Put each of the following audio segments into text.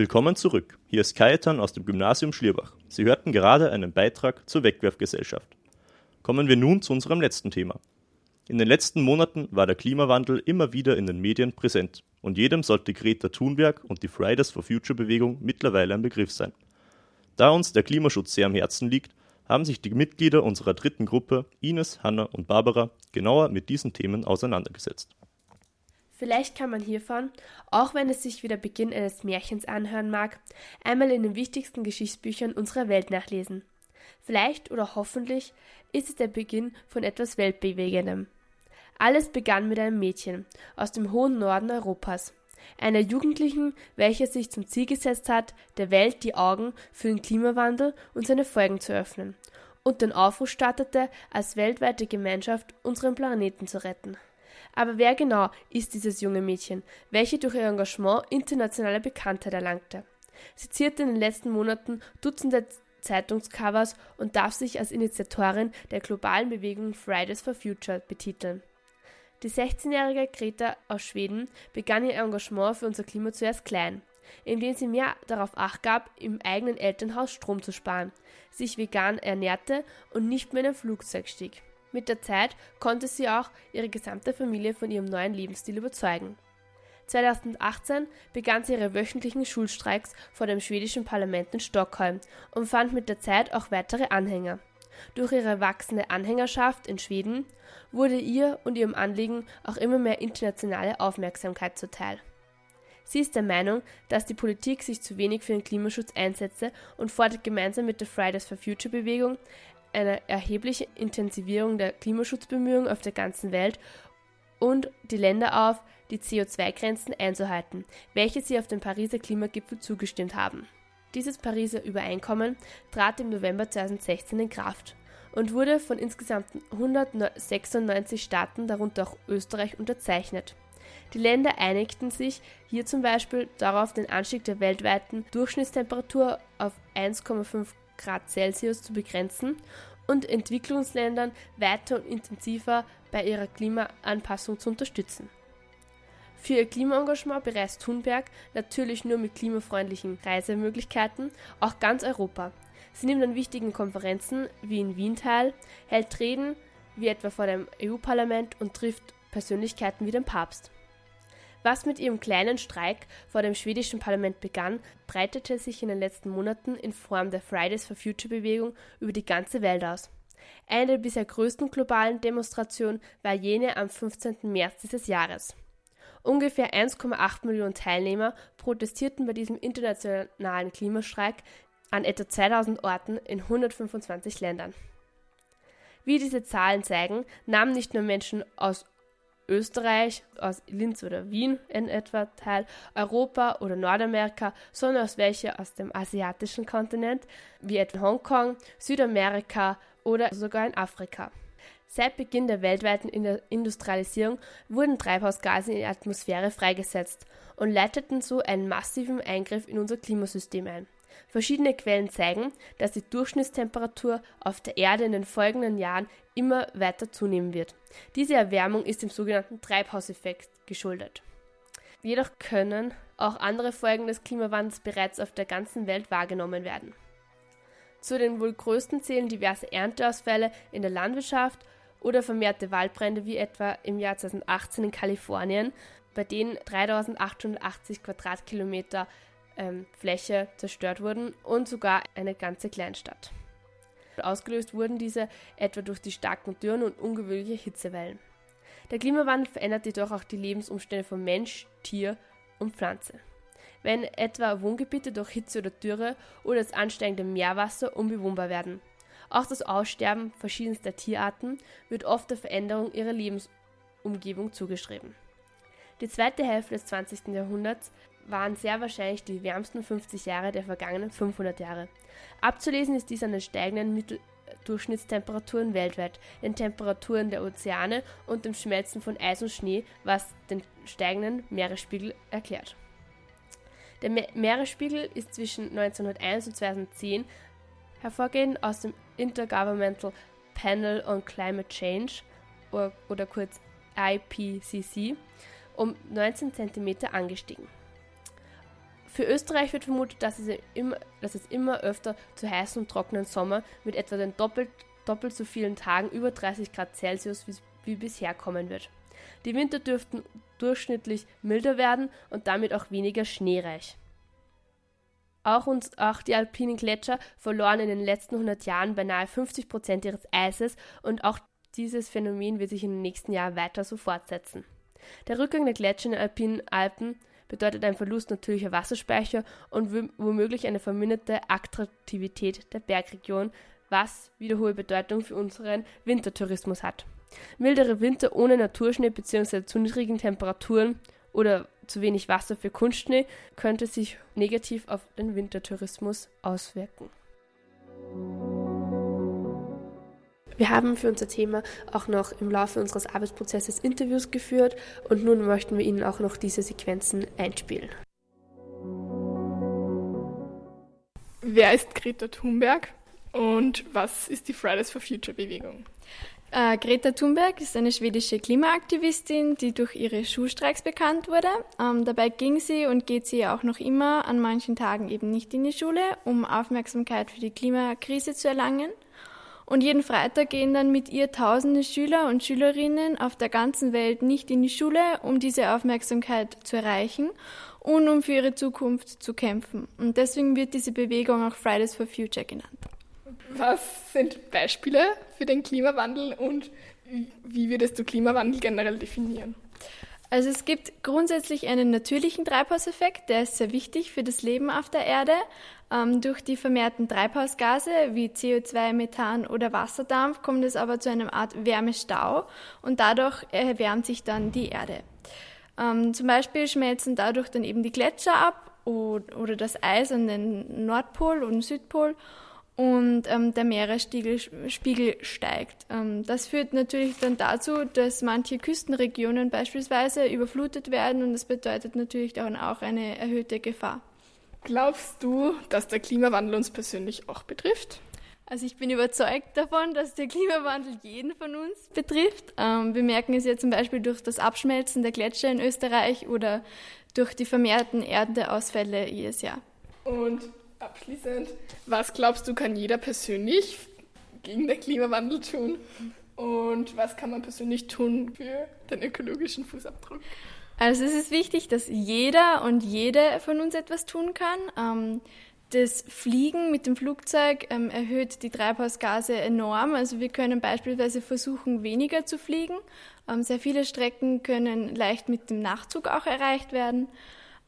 Willkommen zurück. Hier ist Kajetan aus dem Gymnasium Schlierbach. Sie hörten gerade einen Beitrag zur Wegwerfgesellschaft. Kommen wir nun zu unserem letzten Thema. In den letzten Monaten war der Klimawandel immer wieder in den Medien präsent und jedem sollte Greta Thunberg und die Fridays for Future Bewegung mittlerweile ein Begriff sein. Da uns der Klimaschutz sehr am Herzen liegt, haben sich die Mitglieder unserer dritten Gruppe, Ines, Hanna und Barbara, genauer mit diesen Themen auseinandergesetzt. Vielleicht kann man hiervon, auch wenn es sich wie der Beginn eines Märchens anhören mag, einmal in den wichtigsten Geschichtsbüchern unserer Welt nachlesen. Vielleicht oder hoffentlich ist es der Beginn von etwas Weltbewegendem. Alles begann mit einem Mädchen aus dem hohen Norden Europas, einer Jugendlichen, welche sich zum Ziel gesetzt hat, der Welt die Augen für den Klimawandel und seine Folgen zu öffnen und den Aufruf startete, als weltweite Gemeinschaft unseren Planeten zu retten. Aber wer genau ist dieses junge Mädchen, welche durch ihr Engagement internationale Bekanntheit erlangte? Sie zierte in den letzten Monaten Dutzende Zeitungscovers und darf sich als Initiatorin der globalen Bewegung Fridays for Future betiteln. Die 16-jährige Greta aus Schweden begann ihr Engagement für unser Klima zuerst klein, indem sie mehr darauf achtgab, im eigenen Elternhaus Strom zu sparen, sich vegan ernährte und nicht mehr in ein Flugzeug stieg. Mit der Zeit konnte sie auch ihre gesamte Familie von ihrem neuen Lebensstil überzeugen. 2018 begann sie ihre wöchentlichen Schulstreiks vor dem schwedischen Parlament in Stockholm und fand mit der Zeit auch weitere Anhänger. Durch ihre wachsende Anhängerschaft in Schweden wurde ihr und ihrem Anliegen auch immer mehr internationale Aufmerksamkeit zuteil. Sie ist der Meinung, dass die Politik sich zu wenig für den Klimaschutz einsetze und fordert gemeinsam mit der Fridays for Future Bewegung eine erhebliche Intensivierung der Klimaschutzbemühungen auf der ganzen Welt und die Länder auf, die CO2-Grenzen einzuhalten, welche sie auf dem Pariser Klimagipfel zugestimmt haben. Dieses Pariser Übereinkommen trat im November 2016 in Kraft und wurde von insgesamt 196 Staaten, darunter auch Österreich, unterzeichnet. Die Länder einigten sich hier zum Beispiel darauf, den Anstieg der weltweiten Durchschnittstemperatur auf 1,5 Grad Celsius zu begrenzen und Entwicklungsländern weiter und intensiver bei ihrer Klimaanpassung zu unterstützen. Für ihr Klimaengagement bereist Thunberg natürlich nur mit klimafreundlichen Reisemöglichkeiten auch ganz Europa. Sie nimmt an wichtigen Konferenzen wie in Wien teil, hält Reden wie etwa vor dem EU-Parlament und trifft Persönlichkeiten wie den Papst. Was mit ihrem kleinen Streik vor dem schwedischen Parlament begann, breitete sich in den letzten Monaten in Form der Fridays for Future Bewegung über die ganze Welt aus. Eine der bisher größten globalen Demonstrationen war jene am 15. März dieses Jahres. Ungefähr 1,8 Millionen Teilnehmer protestierten bei diesem internationalen Klimastreik an etwa 2000 Orten in 125 Ländern. Wie diese Zahlen zeigen, nahmen nicht nur Menschen aus Österreich, aus Linz oder Wien in etwa teil, Europa oder Nordamerika, sondern aus welche aus dem asiatischen Kontinent, wie etwa Hongkong, Südamerika oder sogar in Afrika. Seit Beginn der weltweiten Industrialisierung wurden Treibhausgase in die Atmosphäre freigesetzt und leiteten so einen massiven Eingriff in unser Klimasystem ein. Verschiedene Quellen zeigen, dass die Durchschnittstemperatur auf der Erde in den folgenden Jahren immer weiter zunehmen wird. Diese Erwärmung ist dem sogenannten Treibhauseffekt geschuldet. Jedoch können auch andere Folgen des Klimawandels bereits auf der ganzen Welt wahrgenommen werden. Zu den wohl größten zählen diverse Ernteausfälle in der Landwirtschaft oder vermehrte Waldbrände wie etwa im Jahr 2018 in Kalifornien, bei denen 3880 Quadratkilometer ähm, Fläche zerstört wurden und sogar eine ganze Kleinstadt. Ausgelöst wurden diese etwa durch die starken Dürren und ungewöhnliche Hitzewellen. Der Klimawandel verändert jedoch auch die Lebensumstände von Mensch, Tier und Pflanze. Wenn etwa Wohngebiete durch Hitze oder Dürre oder das ansteigende Meerwasser unbewohnbar werden. Auch das Aussterben verschiedenster Tierarten wird oft der Veränderung ihrer Lebensumgebung zugeschrieben. Die zweite Hälfte des 20. Jahrhunderts waren sehr wahrscheinlich die wärmsten 50 Jahre der vergangenen 500 Jahre. Abzulesen ist dies an den steigenden Mitteldurchschnittstemperaturen weltweit, den Temperaturen der Ozeane und dem Schmelzen von Eis und Schnee, was den steigenden Meeresspiegel erklärt. Der Me Meeresspiegel ist zwischen 1901 und 2010 hervorgehend aus dem Intergovernmental Panel on Climate Change oder, kurz IPCC um 19 cm angestiegen. Für Österreich wird vermutet, dass es, immer, dass es immer öfter zu heißen und trockenen Sommer mit etwa den doppelt, doppelt so vielen Tagen über 30 Grad Celsius wie, wie bisher kommen wird. Die Winter dürften durchschnittlich milder werden und damit auch weniger schneereich. Auch, uns, auch die alpinen Gletscher verloren in den letzten 100 Jahren beinahe 50 Prozent ihres Eises und auch dieses Phänomen wird sich in den nächsten Jahren weiter so fortsetzen. Der Rückgang der Gletscher in den alpinen Alpen bedeutet einen Verlust natürlicher Wasserspeicher und womöglich eine verminderte Attraktivität der Bergregion, was wieder hohe Bedeutung für unseren Wintertourismus hat. Mildere Winter ohne Naturschnee bzw. zu niedrigen Temperaturen oder zu wenig Wasser für Kunstschnee könnte sich negativ auf den Wintertourismus auswirken. Wir haben für unser Thema auch noch im Laufe unseres Arbeitsprozesses Interviews geführt und nun möchten wir Ihnen auch noch diese Sequenzen einspielen. Wer ist Greta Thunberg und was ist die Fridays for Future Bewegung? Äh, Greta Thunberg ist eine schwedische Klimaaktivistin, die durch ihre Schulstreiks bekannt wurde. Ähm, dabei ging sie und geht sie auch noch immer an manchen Tagen eben nicht in die Schule, um Aufmerksamkeit für die Klimakrise zu erlangen. Und jeden Freitag gehen dann mit ihr tausende Schüler und Schülerinnen auf der ganzen Welt nicht in die Schule, um diese Aufmerksamkeit zu erreichen und um für ihre Zukunft zu kämpfen. Und deswegen wird diese Bewegung auch Fridays for Future genannt. Was sind Beispiele für den Klimawandel und wie würdest du Klimawandel generell definieren? Also es gibt grundsätzlich einen natürlichen Treibhauseffekt, der ist sehr wichtig für das Leben auf der Erde. Ähm, durch die vermehrten Treibhausgase wie CO2, Methan oder Wasserdampf kommt es aber zu einer Art Wärmestau und dadurch erwärmt sich dann die Erde. Ähm, zum Beispiel schmelzen dadurch dann eben die Gletscher ab oder, oder das Eis an den Nordpol und Südpol und ähm, der Meeresspiegel steigt. Ähm, das führt natürlich dann dazu, dass manche Küstenregionen beispielsweise überflutet werden und das bedeutet natürlich dann auch eine erhöhte Gefahr. Glaubst du, dass der Klimawandel uns persönlich auch betrifft? Also ich bin überzeugt davon, dass der Klimawandel jeden von uns betrifft. Ähm, wir merken es ja zum Beispiel durch das Abschmelzen der Gletscher in Österreich oder durch die vermehrten Erdeausfälle jedes Jahr. Und Abschließend, was glaubst du, kann jeder persönlich gegen den Klimawandel tun? Und was kann man persönlich tun für den ökologischen Fußabdruck? Also es ist wichtig, dass jeder und jede von uns etwas tun kann. Ähm, das Fliegen mit dem Flugzeug ähm, erhöht die Treibhausgase enorm. Also wir können beispielsweise versuchen, weniger zu fliegen. Ähm, sehr viele Strecken können leicht mit dem Nachtzug auch erreicht werden.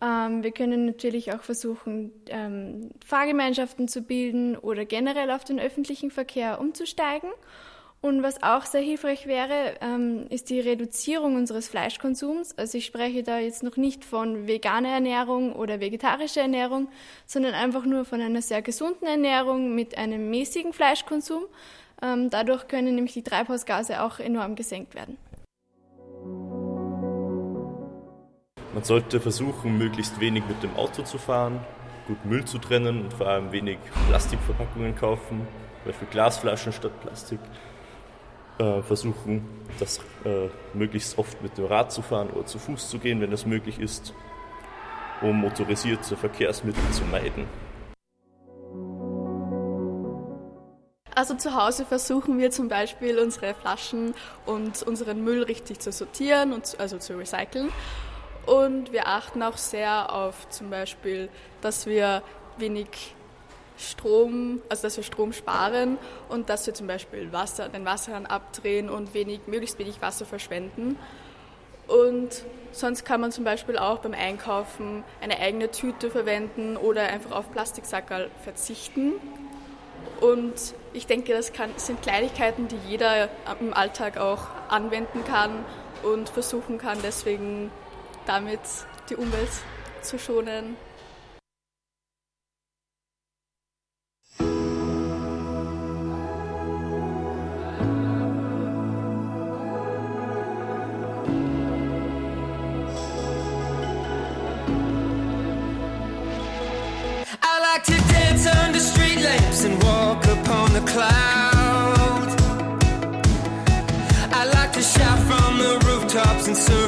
Ähm, wir können natürlich auch versuchen, ähm, Fahrgemeinschaften zu bilden oder generell auf den öffentlichen Verkehr umzusteigen. Und was auch sehr hilfreich wäre, ähm, ist die Reduzierung unseres Fleischkonsums. Also ich spreche da jetzt noch nicht von veganer Ernährung oder vegetarischer Ernährung, sondern einfach nur von einer sehr gesunden Ernährung mit einem mäßigen Fleischkonsum. Ähm, dadurch können nämlich die Treibhausgase auch enorm gesenkt werden. Man sollte versuchen, möglichst wenig mit dem Auto zu fahren, gut Müll zu trennen und vor allem wenig Plastikverpackungen kaufen, zum Beispiel Glasflaschen statt Plastik. Äh, versuchen, das äh, möglichst oft mit dem Rad zu fahren oder zu Fuß zu gehen, wenn das möglich ist, um motorisierte Verkehrsmittel zu meiden. Also zu Hause versuchen wir zum Beispiel unsere Flaschen und unseren Müll richtig zu sortieren und also zu recyceln. Und wir achten auch sehr auf zum Beispiel, dass wir wenig Strom, also dass wir Strom sparen und dass wir zum Beispiel Wasser, den Wasserhahn abdrehen und wenig, möglichst wenig Wasser verschwenden. Und sonst kann man zum Beispiel auch beim Einkaufen eine eigene Tüte verwenden oder einfach auf Plastiksackerl verzichten. Und ich denke, das kann, sind Kleinigkeiten, die jeder im Alltag auch anwenden kann und versuchen kann, deswegen damit die Umwelt zu schonen. And walk upon the clouds. I like to shout from the rooftops and surf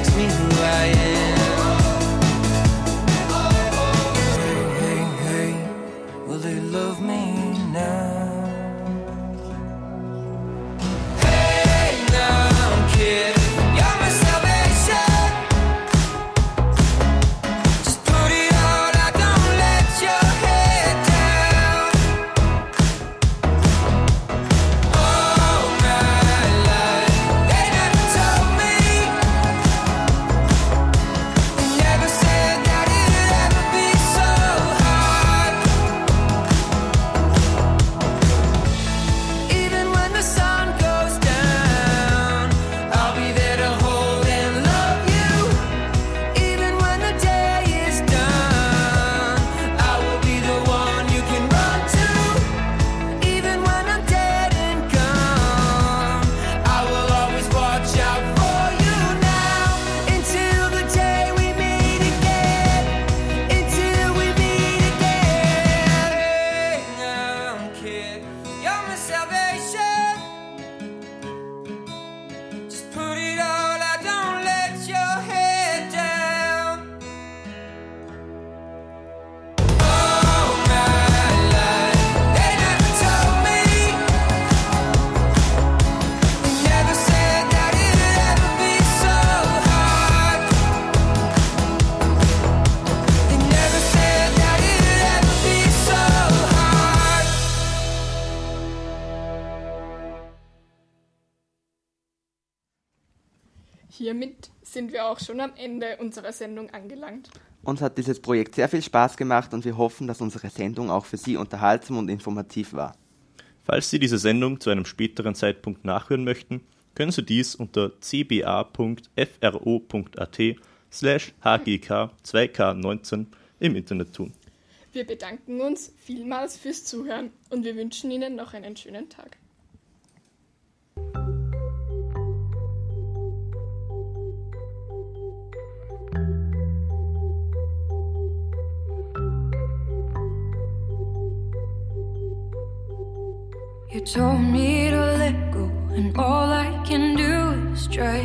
makes me Hiermit sind wir auch schon am Ende unserer Sendung angelangt. Uns hat dieses Projekt sehr viel Spaß gemacht und wir hoffen, dass unsere Sendung auch für Sie unterhaltsam und informativ war. Falls Sie diese Sendung zu einem späteren Zeitpunkt nachhören möchten, können Sie dies unter cba.fro.at slash hgk 2k19 im Internet tun. Wir bedanken uns vielmals fürs Zuhören und wir wünschen Ihnen noch einen schönen Tag. Told me to let go, and all I can do is try.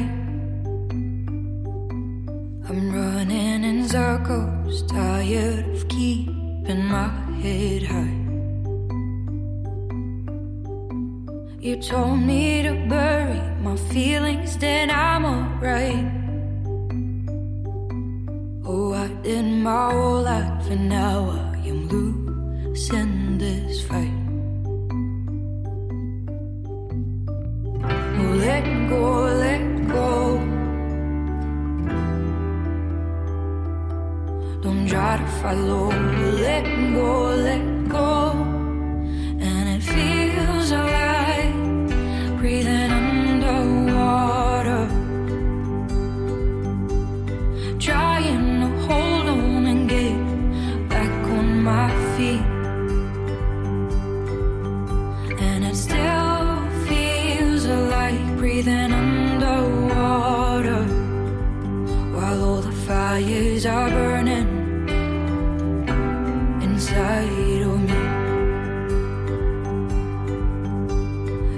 I'm running in circles, tired of keeping my head high. You told me to bury my feelings, then I'm alright. Oh, I did my whole life, and now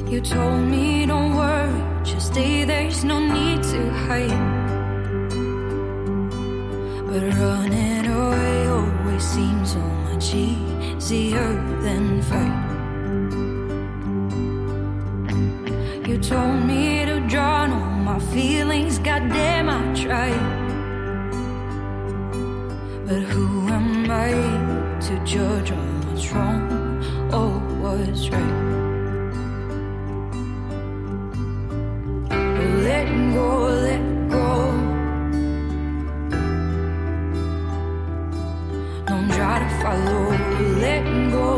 You told me don't worry, just stay, there's no need to hide. But running away always seems so much easier than fight. You told me to all my feelings, goddamn, I tried. But who am I to judge on what's wrong or what's right? 过